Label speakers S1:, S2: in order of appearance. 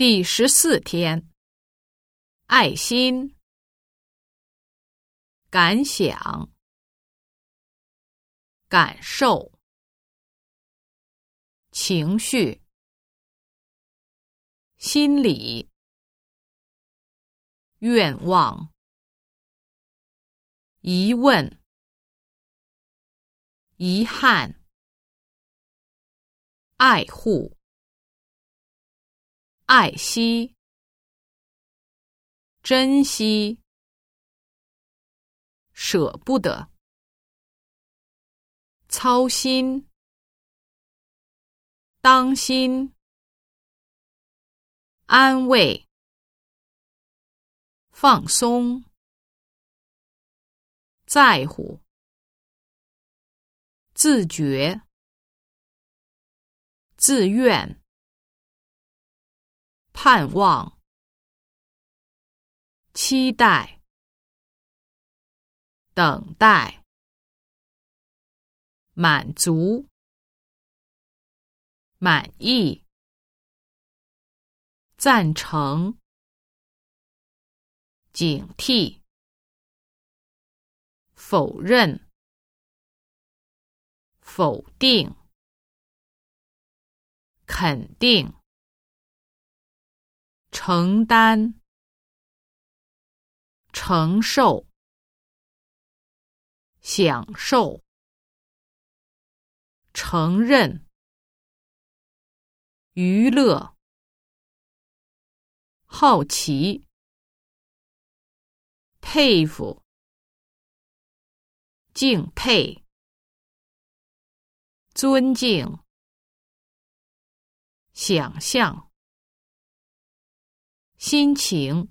S1: 第十四天，爱心、感想、感受、情绪、心理、愿望、疑问、遗憾、爱护。爱惜、珍惜、舍不得、操心、当心、安慰、放松、在乎、自觉、自愿。盼望、期待、等待、满足、满意、赞成、警惕、否认、否定、肯定。承担、承受、享受、承认、娱乐、好奇、佩服、敬佩、尊敬、想象。心情。